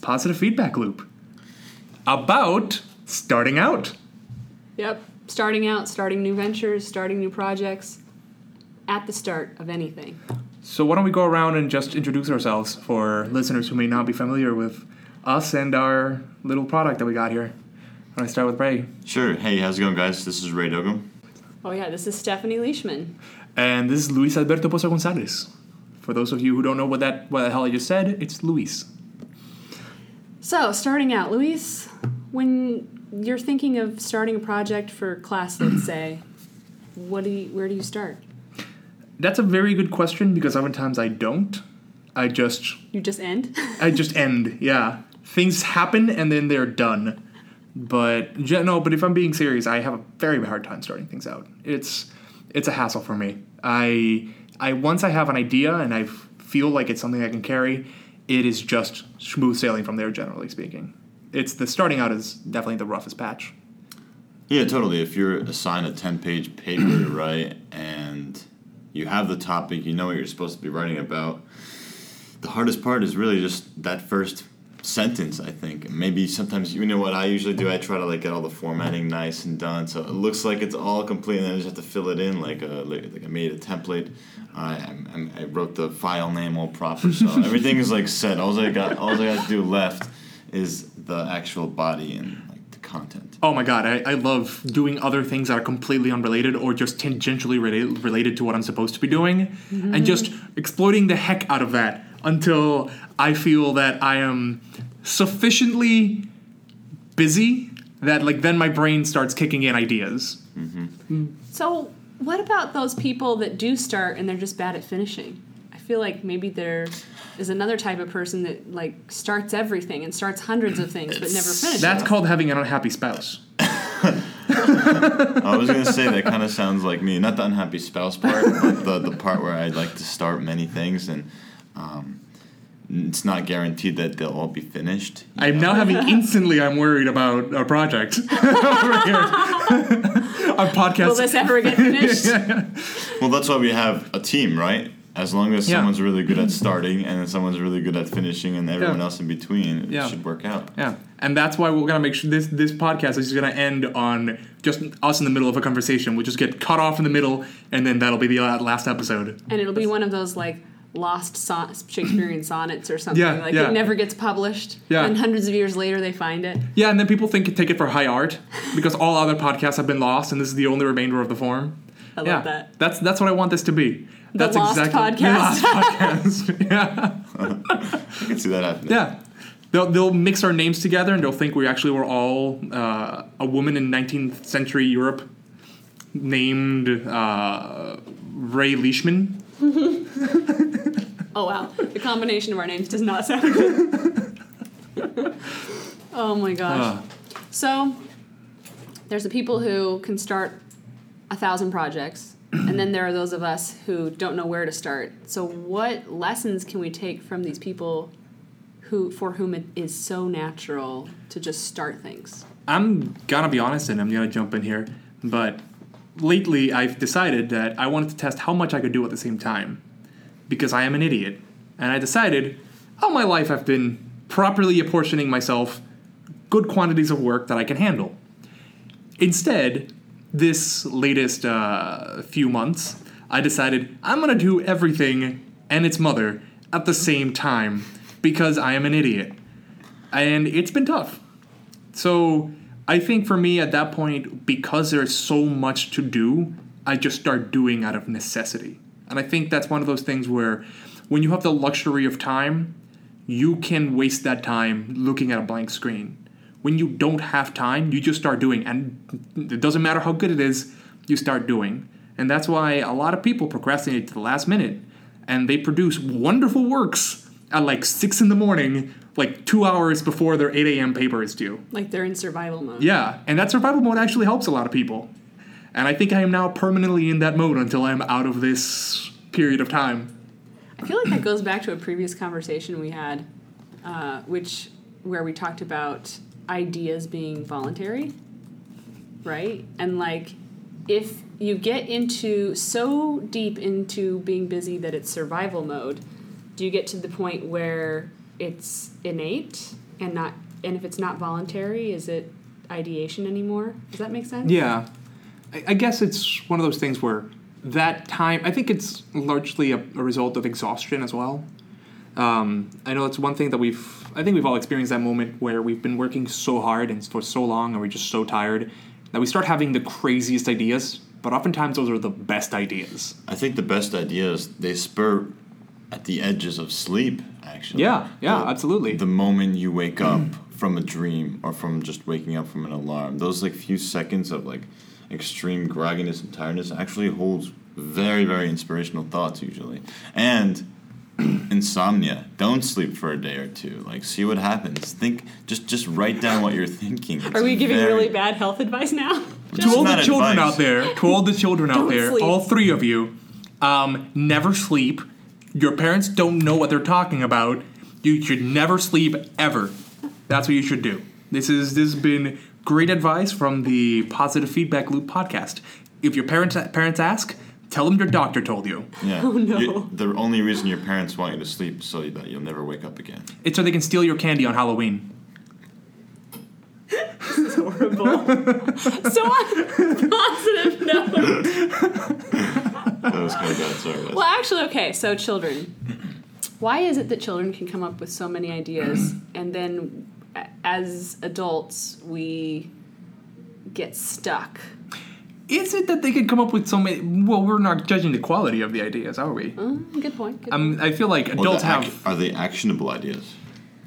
Positive feedback loop about starting out. Yep. Starting out, starting new ventures, starting new projects at the start of anything. So why don't we go around and just introduce ourselves for listeners who may not be familiar with us and our little product that we got here. I want to start with Ray. Sure. Hey, how's it going, guys? This is Ray Dogum. Oh, yeah, this is Stephanie Leishman. And this is Luis Alberto Pozo Gonzalez. For those of you who don't know what that what the hell I just said, it's Luis. So, starting out, Luis, when you're thinking of starting a project for class, let's say, what do you, where do you start? That's a very good question because oftentimes I don't. I just You just end? I just end. Yeah, things happen and then they're done. But no, but if I'm being serious, I have a very hard time starting things out. It's it's a hassle for me. I I once I have an idea and I feel like it's something I can carry, it is just smooth sailing from there. Generally speaking, it's the starting out is definitely the roughest patch. Yeah, totally. If you're assigned a 10 page paper to write and you have the topic, you know what you're supposed to be writing about, the hardest part is really just that first sentence, I think. Maybe sometimes, you know what I usually do? I try to like get all the formatting nice and done so it looks like it's all complete and then I just have to fill it in like, a, like, like I made a template. I, I'm, I wrote the file name all proper, so everything is like set. All I got, all I got to do left is the actual body and like the content. Oh my god, I, I love doing other things that are completely unrelated or just tangentially related, related to what I'm supposed to be doing, and mm-hmm. just exploiting the heck out of that until I feel that I am sufficiently busy that like then my brain starts kicking in ideas. So, what about those people that do start and they're just bad at finishing? I feel like maybe there is another type of person that like starts everything and starts hundreds of things but never finishes. That's called having an unhappy spouse. I was gonna say that kind of sounds like me. Not the unhappy spouse part, but the, the part where I like to start many things and um, it's not guaranteed that they'll all be finished. I'm know? now having instantly I'm worried about our project over here. our podcast. Will this ever get finished? Well, that's why we have a team, right? As long as Yeah. someone's really good at starting and then someone's really good at finishing and everyone Yeah. else in between, it Yeah. should work out. Yeah, and that's why we're gonna make sure this this podcast is gonna end on just us in the middle of a conversation. We'll just get cut off in the middle, and then that'll be the uh, last episode. and it'll be one of those like lost son- Shakespearean sonnets or something. Yeah, like yeah. it never gets published. Yeah. And hundreds of years later they find it. Yeah, and then people think take it for high art because all other podcasts have been lost, and this is the only remainder of the form. I love yeah, that. that's that's what I want this to be. The that's lost exactly podcast. the last podcast. yeah, I can see that happening. yeah. They'll, they'll mix our names together and they'll think we actually were all uh, a woman in 19th century Europe named uh, Ray Leishman. Oh wow. the combination of our names does not sound good. oh my gosh. Uh, So there's the people who can start a thousand projects, and then there are those of us who don't know where to start. So what lessons can we take from these people who for whom it is so natural to just start things? I'm gonna be honest and I'm gonna jump in here, but lately I've decided that I wanted to test how much I could do at the same time because I am an idiot. And I decided all my life I've been properly apportioning myself good quantities of work that I can handle. Instead, this latest uh, few months, I decided I'm gonna do everything and its mother at the same time because I am an idiot. And it's been tough. So I think for me at that point, because there's so much to do, I just start doing out of necessity. And I think that's one of those things where when you have the luxury of time, you can waste that time looking at a blank screen. When you don't have time, you just start doing. And it doesn't matter how good it is, you start doing. And that's why a lot of people procrastinate to the last minute and they produce wonderful works at like 6 in the morning, like two hours before their 8 a.m. paper is due. Like they're in survival mode. Yeah, and that survival mode actually helps a lot of people. And I think I am now permanently in that mode until I'm out of this period of time. I feel like that goes back to a previous conversation we had, uh, which where we talked about ideas being voluntary, right? And like if you get into so deep into being busy that it's survival mode, do you get to the point where it's innate and not and if it's not voluntary, is it ideation anymore? Does that make sense? Yeah, I, I guess it's one of those things where that time. I think it's largely a, a result of exhaustion as well. Um, I know it's one thing that we've. I think we've all experienced that moment where we've been working so hard and for so long, and we're just so tired that we start having the craziest ideas. But oftentimes, those are the best ideas. I think the best ideas they spur at the edges of sleep. Actually, Yeah, yeah, The- absolutely. The moment you wake up from a dream or from just waking up from an alarm, those like few seconds of like extreme grogginess and tiredness actually holds very very inspirational thoughts usually. And insomnia, don't sleep for a day or two. Like see what happens. Think just just write down what you're thinking. It's Are we giving very- really bad health advice now? to all the children advice. out there, to all the children out there, sleep. all three of you, um, never sleep. Your parents don't know what they're talking about. You should never sleep ever. That's what you should do. This is this has been great advice from the Positive Feedback Loop podcast. If your parents parents ask, tell them your doctor told you. Yeah. Oh, no. You- the only reason your parents want you to sleep is so that you'll never wake up again. It's so they can steal your candy on Halloween. this is horrible. so on positive note. That was kind of bad. Sorry. Well, actually, okay. So children, why is it that children can come up with so many ideas, and then a- as adults we get stuck? Is it that they could come up with so many? Well, we're not judging the quality of the ideas, are we? Mm, good point. Good Um, I feel like Or the adults ac- have. are they actionable ideas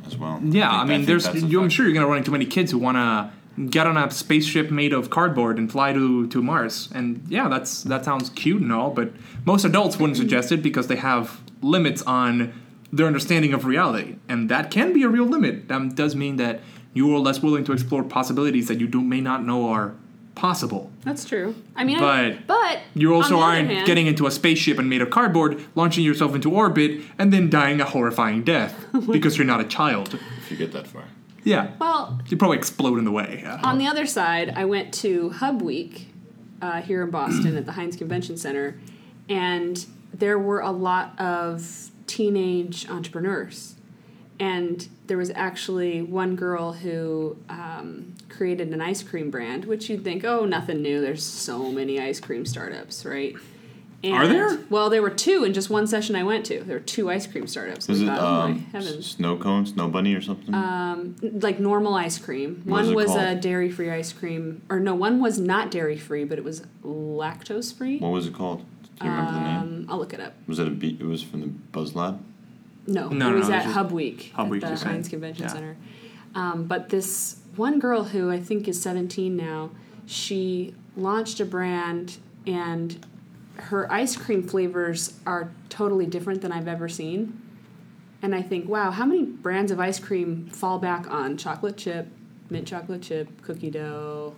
as well? Yeah, I, think- mean, think there's. that's a You, I'm sure you're gonna run into many kids who wanna get on a spaceship made of cardboard and fly to, to Mars, and yeah, that's that sounds cute and all, but most adults wouldn't suggest it because they have limits on their understanding of reality, and that can be a real limit. That does mean that you are less willing to explore possibilities that you do may not know are possible. That's true. I mean, I, But but You also on the other aren't hand- getting into a spaceship and made of cardboard, launching yourself into orbit, and then dying a horrifying death because you're not a child. If you get that far. Yeah. Well, You probably explode in the way. Yeah. on the other side, I went to Hub Week uh, here in Boston at the Hynes Convention Center, and there were a lot of teenage entrepreneurs. And there was actually one girl who um, created an ice cream brand, which you'd think, oh, nothing new. There's so many ice cream startups, right? And, Are there? Well, there were two in just one session I went to. There were two ice cream startups. I it thought, oh um, snow cone, snow bunny, or something? Um, like normal ice cream. What one it was a called? dairy free ice cream, or no, one was not dairy free, but it was lactose free. what was it called? Do you remember the name? Um, I'll look it up. Was it a beat? It was from the Buzz Lab. No, No, it no, was no, at it's just- Hub Week Hub at Week, the you're saying. Hynes Convention Yeah. Center. Um, but this one girl who I think is 17 now, she launched a brand and her ice cream flavors are totally different than I've ever seen. And I think, wow, how many brands of ice cream fall back on chocolate chip, mint chocolate chip, cookie dough,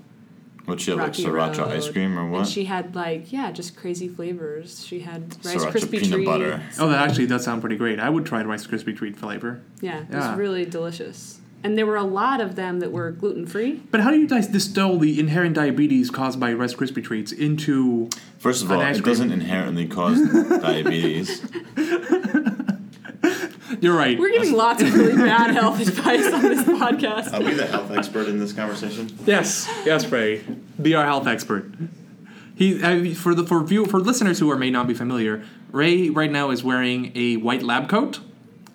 What she had, like Rocky sriracha Road. ice cream or And what? she had like yeah, just crazy flavors. She had Rice Sriracha Krispie peanut treats. butter. oh, that actually does sound pretty great. I would try Rice Krispie treat flavor. Yeah, it was really delicious. And there were a lot of them that were gluten free. But how do you guys distill the inherent diabetes caused by Rice Krispie treats into? First of An all, ice it cream. doesn't inherently cause diabetes. You're right. We're giving lots of really bad health advice on this podcast. I'll be the health expert in this conversation. Yes, yes, Ray, be our health expert. He uh, for the for view for listeners who are may not be familiar. Ray right now is wearing a white lab coat.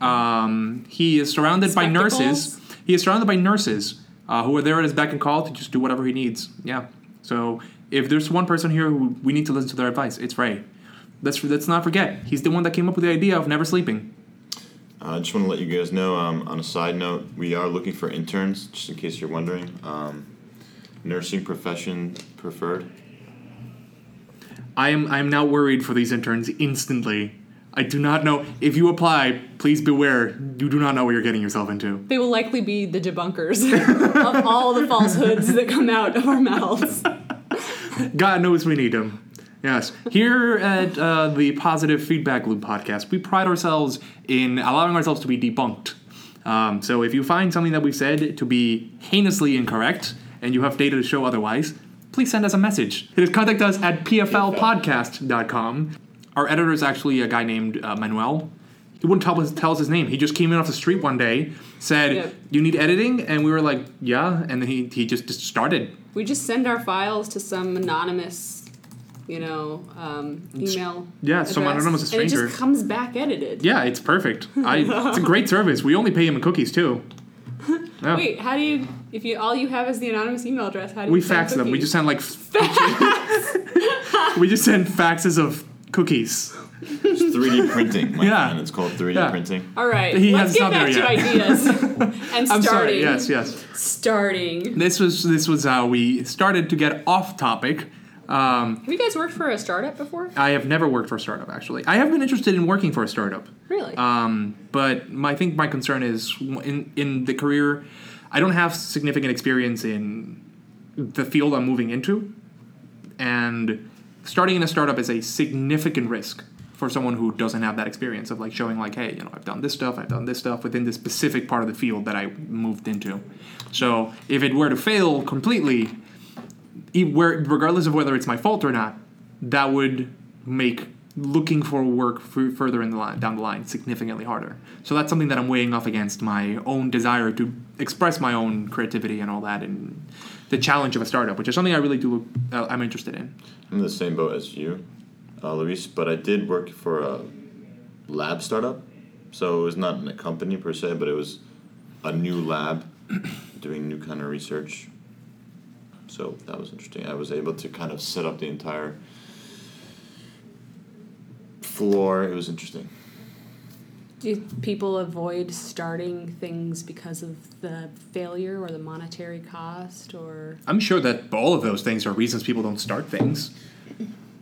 Um, he is surrounded by nurses. He is surrounded by nurses uh, who are there at his beck and call to just do whatever he needs. Yeah. So if there's one person here who we need to listen to their advice, it's Ray. Let's let's not forget he's the one that came up with the idea of never sleeping. I just want to let you guys know. Um, on a side note, we are looking for interns, just in case you're wondering. Um, nursing profession preferred. I am I am now worried for these interns instantly. I do not know if you apply. Please beware. You do not know what you're getting yourself into. They will likely be the debunkers of all the falsehoods that come out of our mouths. God knows we need them. Yes. Here at uh, the Positive Feedback Loop podcast, we pride ourselves in allowing ourselves to be debunked. Um, so if you find something that we've said to be heinously incorrect and you have data to show otherwise, please send us a message. It is contact us at pflpodcast.com. Our editor is actually a guy named uh, Manuel. He wouldn't tell us, tell us his name. He just came in off the street one day, said, Yep. You need editing? And we were like, Yeah. And then he, he just, just started. We just send our files to some anonymous, you know, um, email. yeah, some address, anonymous And it stranger. just comes back edited. Yeah, it's perfect. I, it's a great service. We only pay him in cookies, too. Yeah. Wait, how do you? If you all you have is the anonymous email address, how do you? We send fax them. We just send like. we just send faxes of cookies. It's 3D printing, my Yeah. friend. It's called 3D Yeah. printing. All right, He let's has get not back to yet. ideas and starting. I'm sorry. Yes, yes. Starting. This was this was how we started to get off topic. Um, Have you guys worked for a startup before? I have never worked for a startup actually. I have been interested in working for a startup, Really? um, but my, I think my concern is in in the career, I don't have significant experience in the field I'm moving into, and starting in a startup is a significant risk for someone who doesn't have that experience of like showing like hey you know i've done this stuff i've done this stuff within this specific part of the field that i moved into so if it were to fail completely where regardless of whether it's my fault or not that would make looking for work f- further in the line down the line significantly harder so that's something that i'm weighing off against my own desire to express my own creativity and all that and the challenge of a startup which is something i really do uh, i'm interested in I'm in the same boat as you, uh, Luis, but I did work for a lab startup. So it was not in a company per se, but it was a new lab doing new kind of research. So that was interesting. I was able to kind of set up the entire floor. It was interesting. Do people avoid starting things because of the failure or the monetary cost or? i'm sure that all of those things are reasons people don't start things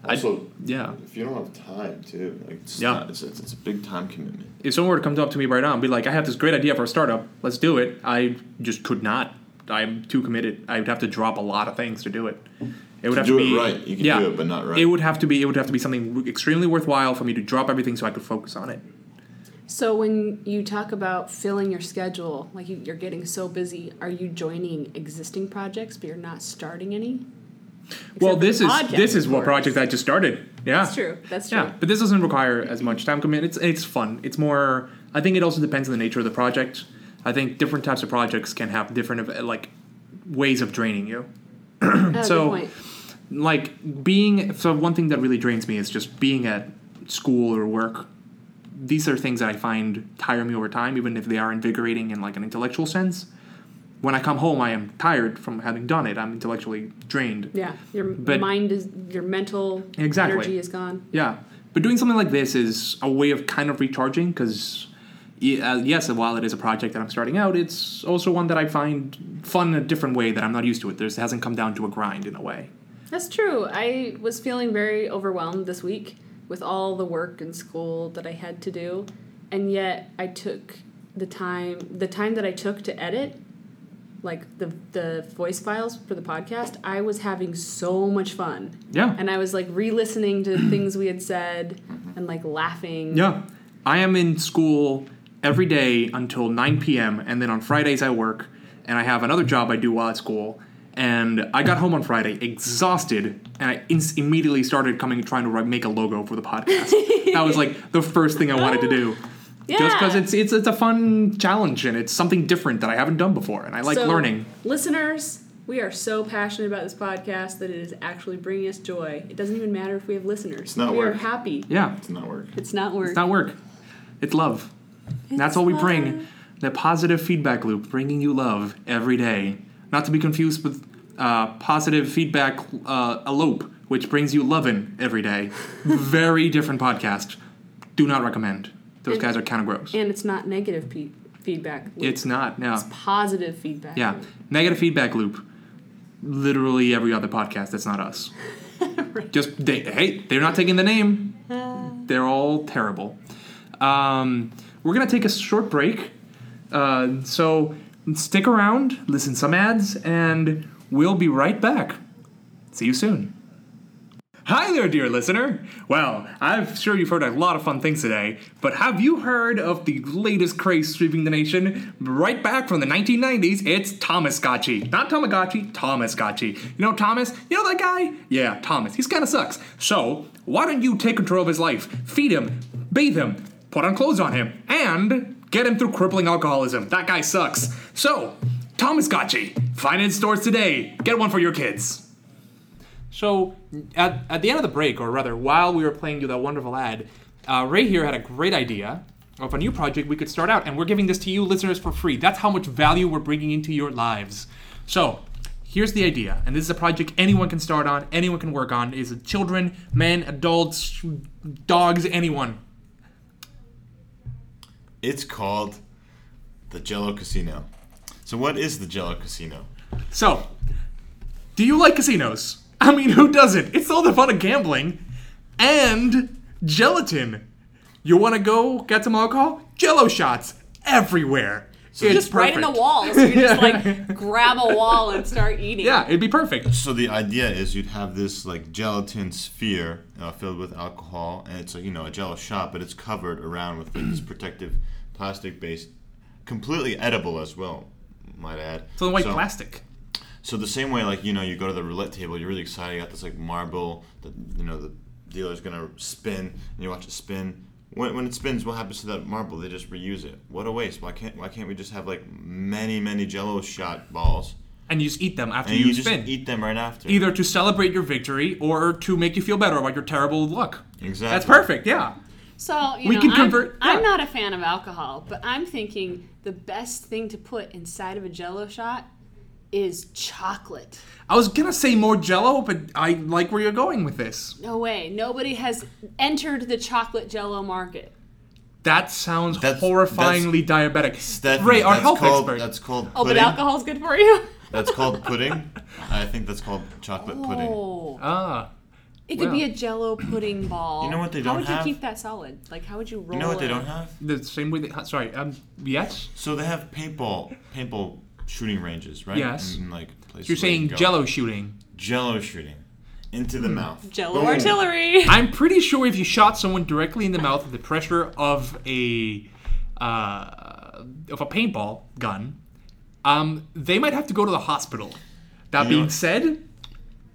I- Also, yeah if you don't have time too, like it's Yeah. not, it's, it's, it's a big time commitment. if someone were to come up to me right now and be like, I have this great idea for a startup, let's do it, I just could not. I'm too committed. I would have to drop a lot of things to do it. It would To have do to it be right, you can yeah, do it, but not right. It would have to be. It would have to be something extremely worthwhile for me to drop everything so I could focus on it. So when you talk about filling your schedule, like you, you're getting so busy, are you joining existing projects but you're not starting any? well, this is this is what project I just started. Yeah, That's true. That's true. Yeah, but this doesn't require as much time commitment. It's it's fun. It's more. I think it also depends on the nature of the project. I think different types of projects can have different like ways of draining you. Oh, So- good point. like being so one thing that really drains me is just being at school or work these are things that i find tire me over time even if they are invigorating in like an intellectual sense when i come home i am tired from having done it i'm intellectually drained Yeah, your But- mind is your mental Exactly. energy is gone. yeah but doing something like this is a way of kind of recharging because Uh, yes while it is a project that i'm starting out it's also one that i find fun in a different way that i'm not used to it There's, it hasn't come down to a grind in a way That's true. I was feeling very overwhelmed this week with all the work and school that I had to do, and yet I took the time the time that I took to edit like the the voice files for the podcast. I was having so much fun. yeah And I was like re-listening to things we had said and like laughing. Yeah. I am in school every day until 9 p.m. and then on Fridays I work and I have another job I do while at school. And I got home on Friday exhausted and I ins- immediately started coming trying to write, make a logo for the podcast. that was like the first thing I wanted to do. Just because it's, it's it's a fun challenge and it's something different that I haven't done before and I like So, learning. Listeners, we are so passionate about this podcast that it is actually bringing us joy. It doesn't even matter if we have listeners. It's not we are work. happy. Yeah, It's not work. It's not work. it's not work. It's love. And that's all we bring. The positive feedback loop, bringing you love every day. Not to be confused with uh, positive feedback uh, elope, which brings you lovin' every day. Very different podcast. Do not recommend. Those And- guys are kind of gross. And it's not negative pe- feedback. loop. It's not. No. It's positive feedback. Yeah. loop. Negative feedback loop. Literally every other podcast that's not us. Just they, hey, they're not taking the name. They're all terrible. Um, we're gonna take a short break. Uh, so stick around, listen some ads, and we'll be right back. See you soon. Hi there, dear listener. Well, I'm sure you've heard a lot of fun things today, but have you heard of the latest craze sweeping the nation? Right back from the 1990s, it's Thomas Scotchy. Not Tamagotchi, Thomas Scotchy. You know Thomas? You know that guy? Yeah, Thomas. He's kind of sucks. So, why don't you take control of his life? Feed him, bathe him, put on clothes on him, and get him through crippling alcoholism. That guy sucks. So, Thomas Scotchy. Find it in stores today. Get one for your kids. So, at, at the end of the break, or rather, while we were playing you that wonderful ad, uh, Ray here had a great idea of a new project we could start out, and we're giving this to you listeners for free. That's how much value we're bringing into your lives. So, here's the idea, and this is a project anyone can start on, anyone can work on. Is children, men, adults, dogs, anyone? It's called the Jello Casino. So, what is the Jello Casino? So, do you like casinos? I mean, who doesn't? It's all the fun of gambling and gelatin. You want to go get some alcohol? Jello shots everywhere. So it's just right in the perfect. wall. So you just like grab a wall and start eating. Yeah, it'd be perfect. So the idea is you'd have this like gelatin sphere uh, filled with alcohol, and it's like you know a Jello shot, but it's covered around with like, this protective plastic base, completely edible as well. Might add. So the white plastic. So the same way, like you know, you go to the roulette table, you're really excited. You got this like marble that you know the dealer's gonna spin, and you watch it spin. When, when it spins, what happens to that marble? They just reuse it. What a waste! Why can't Why can't we just have like many many Jello shot balls, And you just eat them after and you, you, just spin. eat them right after? Either to celebrate your victory or to make you feel better about your terrible luck. Exactly. That's perfect, yeah. So you We know, can I'm- convert- I'm, yeah. not a fan of alcohol, but I'm thinking the best thing to put inside of a Jello shot is chocolate. I was gonna say more jello, but I like where you're going with this. No way. Nobody has entered the chocolate Jello market. That sounds That's- horrifyingly diabetic. Stephanie, Ray, our health called, expert. That's called Oh, but pudding. alcohol's good for you. That's called pudding. I think that's called chocolate pudding. Oh, Ah. It could be a Jello pudding ball. You know what they How don't have? How would have? you keep that solid? Like, how would you roll You know what they it? don't have? The same way they. Sorry. Um. Yes. So they have paintball, paintball shooting ranges, right? Yes. In, in, like places You're where you saying can go. Jello shooting. Jello shooting into the mouth. Jello Boom. artillery. I'm pretty sure if you shot someone directly in the mouth with the pressure of a uh, of a paintball gun, um, they might have to go to the hospital. That You being said,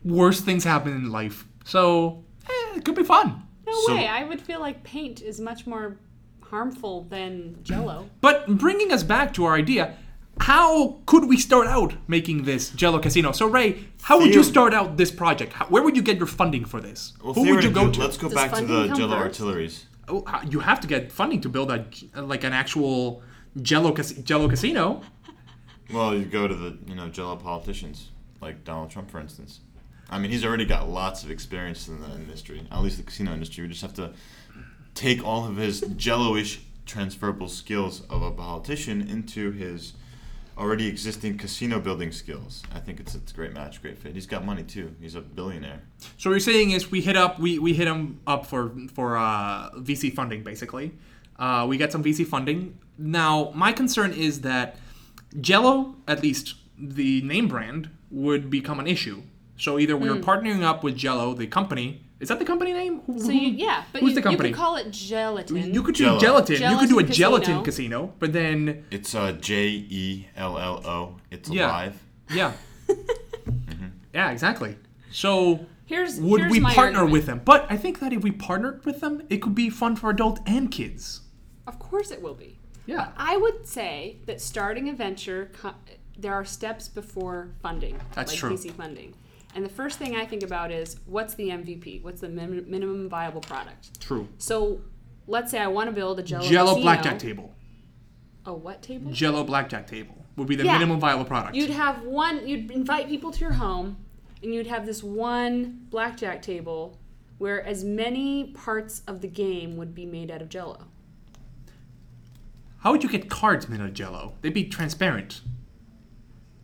worse things happen in life, so eh, it could be fun. No So- way. I would feel like paint is much more harmful than Jello. But bringing us back to our idea, how could we start out making this Jello Casino? So Ray, how would you start out this project? How, where would you get your funding for this? Well, Who would you go to? Let's go Does back to the Jello first? artilleries. Oh, you have to get funding to build a like an actual Jello cas- Jello casino. Well, you go to the you know Jello politicians like Donald Trump, for instance. I mean, he's already got lots of experience in the industry, at least the casino industry. We just have to take all of his Jello-ish transferable skills of a politician into his already existing casino building skills. I think it's, it's a great match, great fit. He's got money too. He's a billionaire. So what you're saying is we hit up we, we hit him up for for uh, VC funding basically. Uh, we get some VC funding. Now my concern is that Jello, at least the name brand, would become an issue. So either we were partnering up with Jello, the company. Is that the company name? Who- So you, yeah, but who's you, the company? you could call it gelatin. You could do Jell-O. gelatin. You could do a Gelatin gelatin casino. casino, but then It's uh, J E L L O. It's Yeah. alive. yeah, yeah, exactly. So here's would here's we my partner argument. with them? But I think that if we partnered with them, it could be fun for adult and kids. Of course, it will be. Yeah. I would say that starting a venture, there are steps before funding. That's like true. VC funding. And the first thing I think about is what's the MVP? What's the min- minimum viable product? True. So let's say I want to build a Jello Jello casino. blackjack table. A what table? Jello blackjack table would be the Yeah. minimum viable product. You'd have one. You'd invite people to your home, and you'd have this one blackjack table, where as many parts of the game would be made out of Jello. How would you get cards made of Jello? They'd be transparent.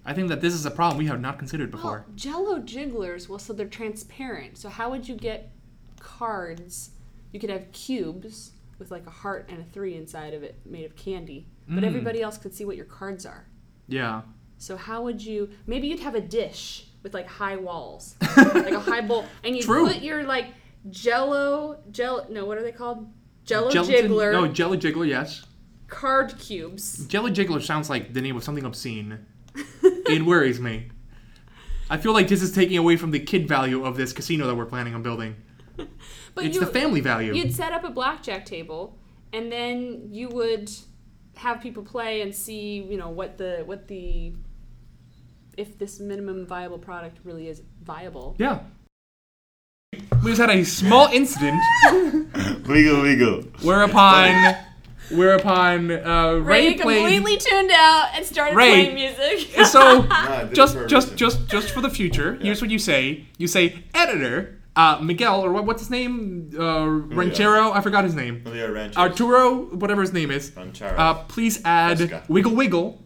I think that this is a problem we have not considered before. Well, Jello jigglers, well, so they're transparent. So how would you get cards? You could have cubes with like a heart and a three inside of it, made of candy, Mm. but everybody else could see what your cards are. Yeah. So how would you? Maybe you'd have a dish with like high walls, like a high bowl, and you put your like Jello, Jello. No, what are they called? Jello Gelatin- Jiggler No, Jello Jiggler, yes. card cubes. Jello Jiggler sounds like the name of something obscene. It worries me. I feel like this is taking away from the kid value of this casino that we're planning on building. But It's you, the family value. You'd set up a blackjack table, and then you would have people play and see, you know, what the what the if this minimum viable product really is viable. Yeah. We just had a small incident Legal, legal. whereupon whereupon uh, Ray, Ray played. completely tuned out and started Ray. playing music. So I did it just for just just just for the future, here's what you say. You say editor uh, Miguel or what, what's his name? Uh, Ranchero. I forgot his name. Julio Ranches. Arturo, whatever his name is. Ranchero. Uh, please add Oscar. wiggle wiggle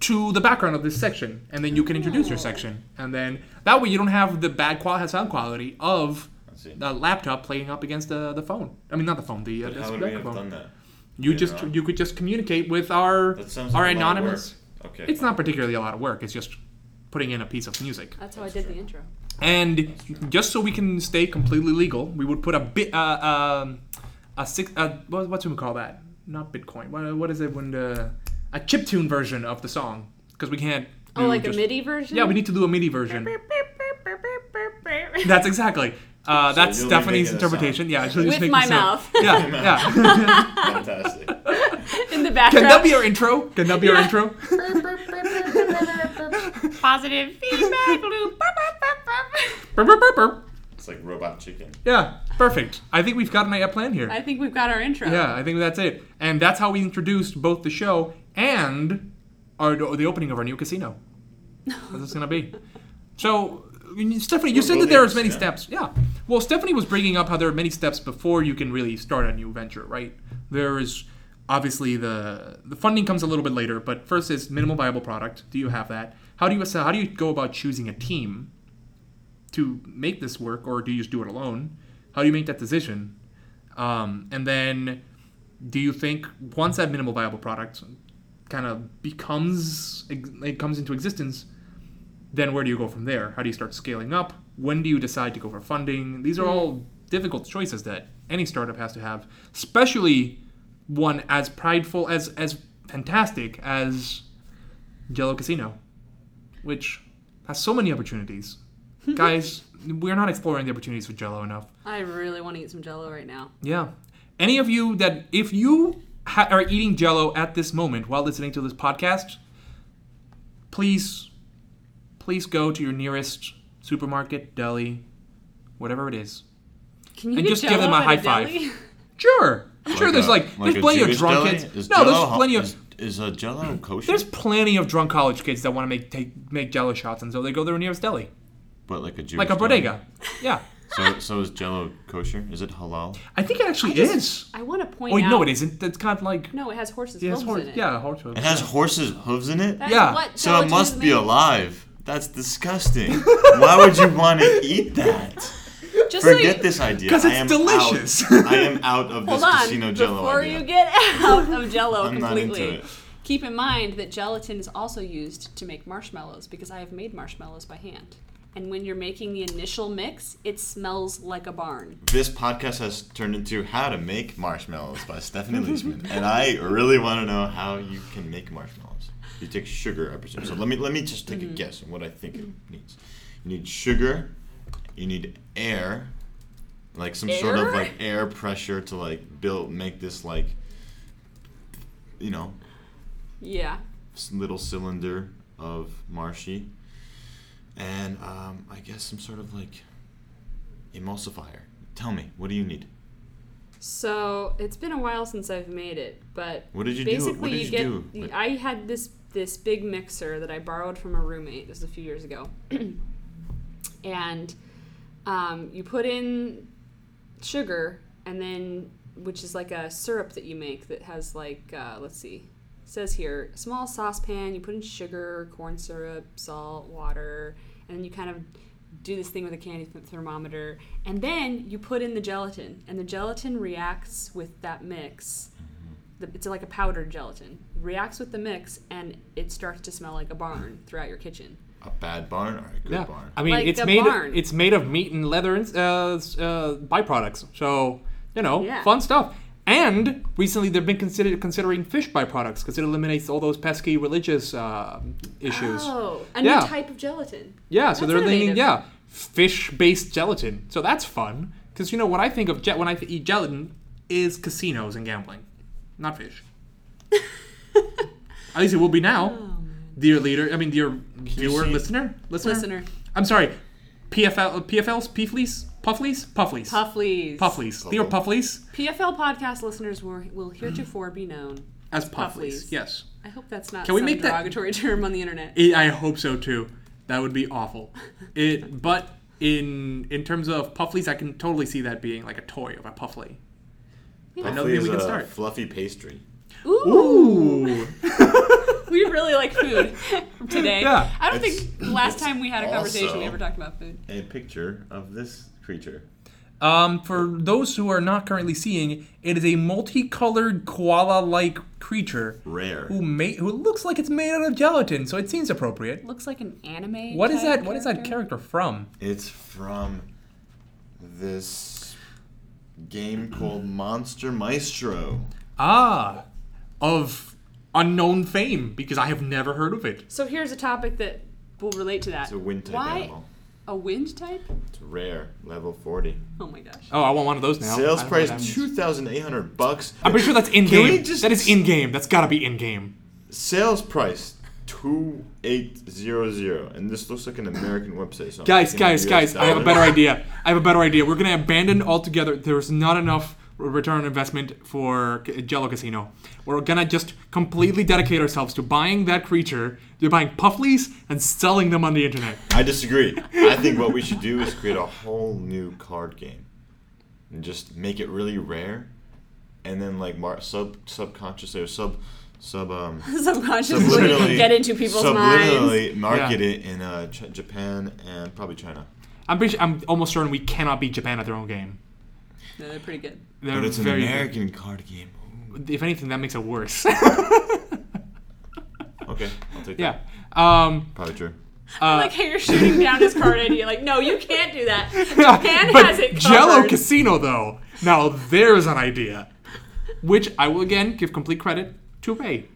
to the background of this section, and then you can introduce your section, and then that way you don't have the bad quality sound quality of the laptop playing up against the, the phone. I mean, not the phone, the, uh, But the how would we have microphone. done that? You Later just on? you could just communicate with our That our like a lot of anonymous. Okay. It's not particularly a lot of work. It's just putting in a piece of music. That's how I did the intro. And just so we can stay completely legal, we would put a bit uh, um, a six uh, what, what's we call that? Not Bitcoin. What, what is it when the a chip tune version of the song? Because we can't. Oh, like just- a MIDI version? Yeah, we need to do a MIDI version. That's exactly. Uh, So that's Stephanie's making a sound. interpretation. Yeah, she'll just With make my mouth. Yeah, yeah. Fantastic. In the background. Can that be our intro? Can that be our intro? positive feedback loop? It's like robot chicken. Yeah, perfect. I think we've got an a plan here. I think we've got our intro. Yeah, I think that's it. And that's how we introduced both the show and our the opening of our new casino. That's it's gonna be. So, Stephanie, you We're said that there are many yeah. steps. Yeah. Well, Stephanie was bringing up how there are many steps before you can really start a new venture, right? There is obviously the the funding comes a little bit later, but first is minimal viable product. Do you have that? How do you assess, how do you go about choosing a team to make this work, or do you just do it alone? How do you make that decision? Um, and then, do you think once that minimal viable product kind of becomes it comes into existence, then where do you go from there? How do you start scaling up? When do you decide to go for funding? These are mm. all difficult choices that any startup has to have, especially one as prideful as as fantastic as Jello Casino, which has so many opportunities. Guys, we're not exploring the opportunities for Jello enough. I really want to eat some jello right now. Yeah. Any of you that, if you ha- are eating Jello at this moment while listening to this podcast, please, please go to your nearest supermarket, deli, whatever it is. Can you And get just give them Jell-O a at high five. deli? Sure. I'm sure there's a- like, there's a plenty of Jewish drunk deli? kids. Is No, Jell-O there's ho- plenty of Is, is a Jello kosher? there's plenty of drunk college kids that want to make take make Jello shots, and so they go to their nearest deli, but like a Jewish like a deli? bodega. Yeah, So, so is Jello kosher? Is it halal? I think it actually is. I want to point Oh out. no, it isn't. It's kind of like No, it has horses' yeah, it's hooves horse, in it. yeah, horse hooves. It has horses' hooves in it. That's Yeah. What So gelatin it must be made. alive. That's disgusting. Why would you want to eat that? Just so Forget you, this idea. 'Cause I it's am delicious. Out. I am out of this Hold on. casino Jello Before idea. you get out of Jello I'm not completely, into it. keep in mind that gelatin is also used to make marshmallows because I have made marshmallows by hand. And when you're making the initial mix, it smells like a barn. This podcast has turned into how to make marshmallows by Stephanie Leishman, and I really want to know how you can make marshmallows. You take sugar, I presume. So let me let me just take a guess on what I think it needs. You need sugar. You need air, like some sort of Air? like air pressure to like build make this like, you know, Yeah. little cylinder of marshy, and um, I guess some sort of like emulsifier. Tell me, what do you need? So it's been a while since I've made it, but What did you do? basically What did you you get. do? I had this this big mixer that I borrowed from a roommate. This was a few years ago, and um, you put in sugar, and then which is like a syrup that you make that has like uh, let's see, it says here small saucepan. You put in sugar, corn syrup, salt, water, and then you kind of do this thing with a candy thermometer, and then you put in the gelatin, and the gelatin reacts with that mix. It's like a powdered gelatin. Reacts with the mix, and it starts to smell like a barn throughout your kitchen. a bad barn or a good Yeah, barn. I mean Like it's made barn. it's made of meat and leather and uh, uh, byproducts. So you know, Yeah. fun stuff. And recently they've been considered considering fish byproducts because it eliminates all those pesky religious uh, issues. Oh, a Yeah. new type of gelatin. Yeah, so That's they're thinking, yeah, fish-based gelatin. So that's fun because you know what I think of ge- when I th- eat gelatin is casinos and gambling, not fish. At least it will be now, Oh, dear leader. I mean, dear viewer, listener, listener. Listener. I'm sorry. PFL, PFLs, Puffleys, Puffleys, Puffleys, Puffleys. Puffleys. Theo Puffleys PFL podcast listeners will, will heretofore be known. as Puffleys. Puffleys. Yes, I hope that's not Can we some make that- derogatory term on the internet. I I hope so too. That would be awful. It, but in in terms of Puffleys, I can totally see that being like a toy of a Puffley. I know Puffy maybe we is can a start. fluffy pastry. Ooh. Ooh. We really like food today. Yeah. I don't It's- think last time we had a conversation we ever talked about food. A picture of this creature. Um, for those who are not currently seeing, it is a multicolored koala-like creature Rare. who ma- who looks like it's made out of gelatin, so it seems appropriate. Looks like an anime. What is type that? What is that character from? It's from this game called Monster Maestro. Ah, of unknown fame because I have never heard of it. So here's a topic that will relate to that. It's a wind type Why animal. a wind type? It's rare, level 40. Oh my gosh. Oh, I want one of those now. I Sales don't know what price means. 2,800 bucks. I'm pretty sure that's in Can we game. just- That is in game. That's gotta be in game. Sales price 2800 and this looks like an American website. So I'm Guys, thinking guys, US guys! I have a dollars. better idea. I have a better idea. We're gonna abandon altogether. There's not enough return on investment for Jello Casino. We're gonna just completely dedicate ourselves to buying that creature, to buying Puffleys, and selling them on the internet. I disagree. I think what we should do is create a whole new card game and just make it really rare, and then like mar- sub subconsciously or sub sub um Subconsciously subliminally get into people's minds. subliminally market Yeah. it in uh, Ch- Japan and probably China. I'm pretty. Sure, I'm almost certain we cannot beat Japan at their own game. No, they're pretty good. They're But it's an very. American card game. If anything, that makes it worse. Okay, I'll take yeah. that. Um. Probably true. Uh, like how you're shooting down his card idea. Like, no, you can't do that. Japan but has it covered. Jello. Casino, though, now there's an idea, which I will again give complete credit to Ray.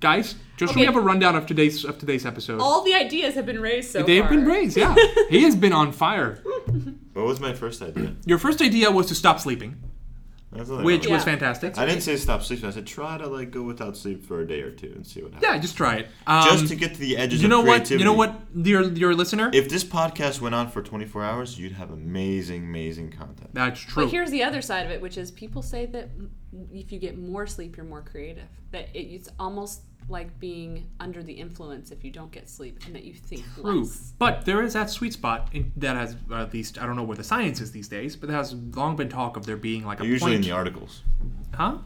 Guys, just so we have a rundown of today's of today's episode. All the ideas have been raised so They've far. been raised, yeah. he has been on fire. What was my first idea? Your first idea was to stop sleeping, That's which know. Yeah. was fantastic. I didn't say stop sleeping. I said try to like go without sleep for a day or two and see what happens. Yeah, just try it. Um, Just to get to the edges you know of what? creativity. You know what, dear your listener? If this podcast went on for 24 hours, you'd have amazing, amazing content. That's true. But here's the other side of it, which is people say that m- if you get more sleep, you're more creative. That it, it's almost like being under the influence if you don't get sleep, and that you think True. less. But there is that sweet spot in, that has, at least, I don't know where the science is these days, but there has long been talk of there being like a They're usually point. in the articles. huh?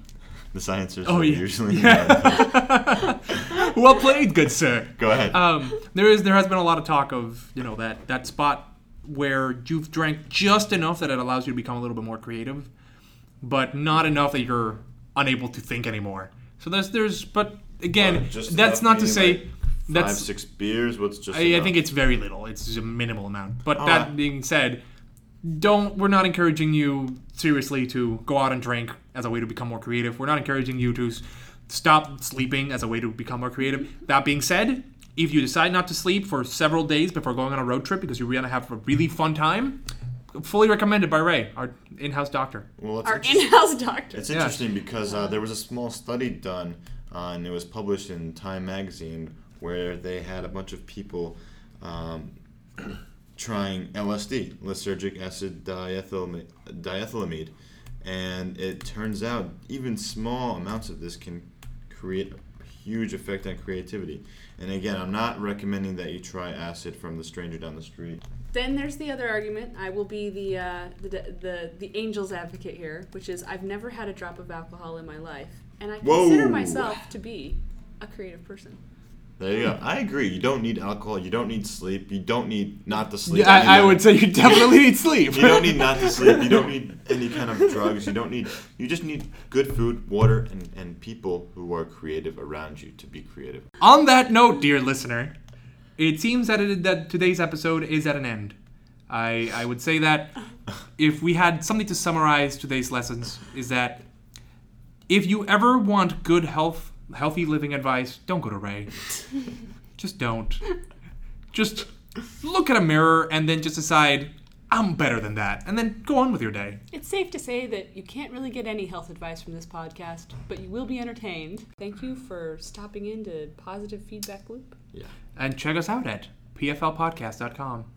The scientists Oh, yeah. usually in the articles. well played, good sir. Go ahead. Um, there is there has been a lot of talk of you know that that spot where you've drank just enough that it allows you to become a little bit more creative, but not enough that you're unable to think anymore. So there's there's but again just that's not to say like, Five, six beers. What's just? I, I think it's very little. It's a minimal amount. But Oh, that I- being said, don't we're not encouraging you seriously to go out and drink as a way to become more creative. We're not encouraging you to stop sleeping as a way to become more creative. That being said, if you decide not to sleep for several days before going on a road trip because you're gonna have a really fun time, fully recommended by Ray, our in-house doctor. Well, it's Our interesting. in-house doctor. It's Yeah. interesting because uh, there was a small study done, uh, and it was published in Time magazine, where they had a bunch of people um, trying LSD, lysergic acid diethylamide, and it turns out even small amounts of this can create a huge effect on creativity. And again, I'm not recommending that you try acid from the stranger down the street. Then there's the other argument. I will be the, uh, the the the angel's advocate here, which is I've never had a drop of alcohol in my life, and I consider Whoa. myself to be a creative person. There you go. I agree. You don't need alcohol. You don't need sleep. You don't need not to sleep. Yeah, I, I would say you definitely need sleep. You don't need not to sleep. You don't need any kind of drugs. You don't need. You just need good food, water, and, and people who are creative around you to be creative. On that note, dear listener, it seems that it, that today's episode is at an end. I I would say that if we had something to summarize today's lessons is that if you ever want good health healthy living advice, don't go to Ray. just don't. Just look at a mirror and then just decide I'm better than that, and then go on with your day. It's safe to say that you can't really get any health advice from this podcast, but you will be entertained. Thank you for stopping into Positive Feedback Loop. Yeah. And check us out at pflpodcast.com. Yeah. Thank you.